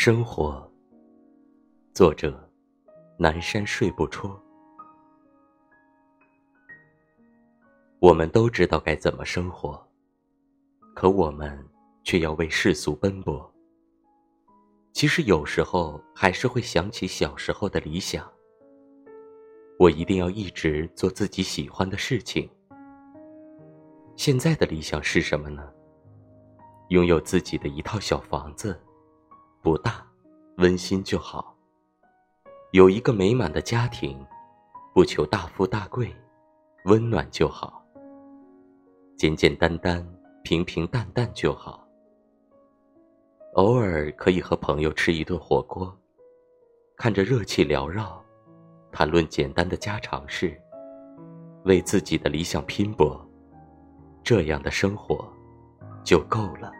生活，作者：南山睡不戳。我们都知道该怎么生活，可我们却要为世俗奔波。其实有时候还是会想起小时候的理想。我一定要一直做自己喜欢的事情。现在的理想是什么呢？拥有自己的一套小房子。不大，温馨就好。有一个美满的家庭，不求大富大贵，温暖就好。简简单单，平平淡淡就好。偶尔可以和朋友吃一顿火锅，看着热气缭绕，谈论简单的家常事，为自己的理想拼搏，这样的生活就够了。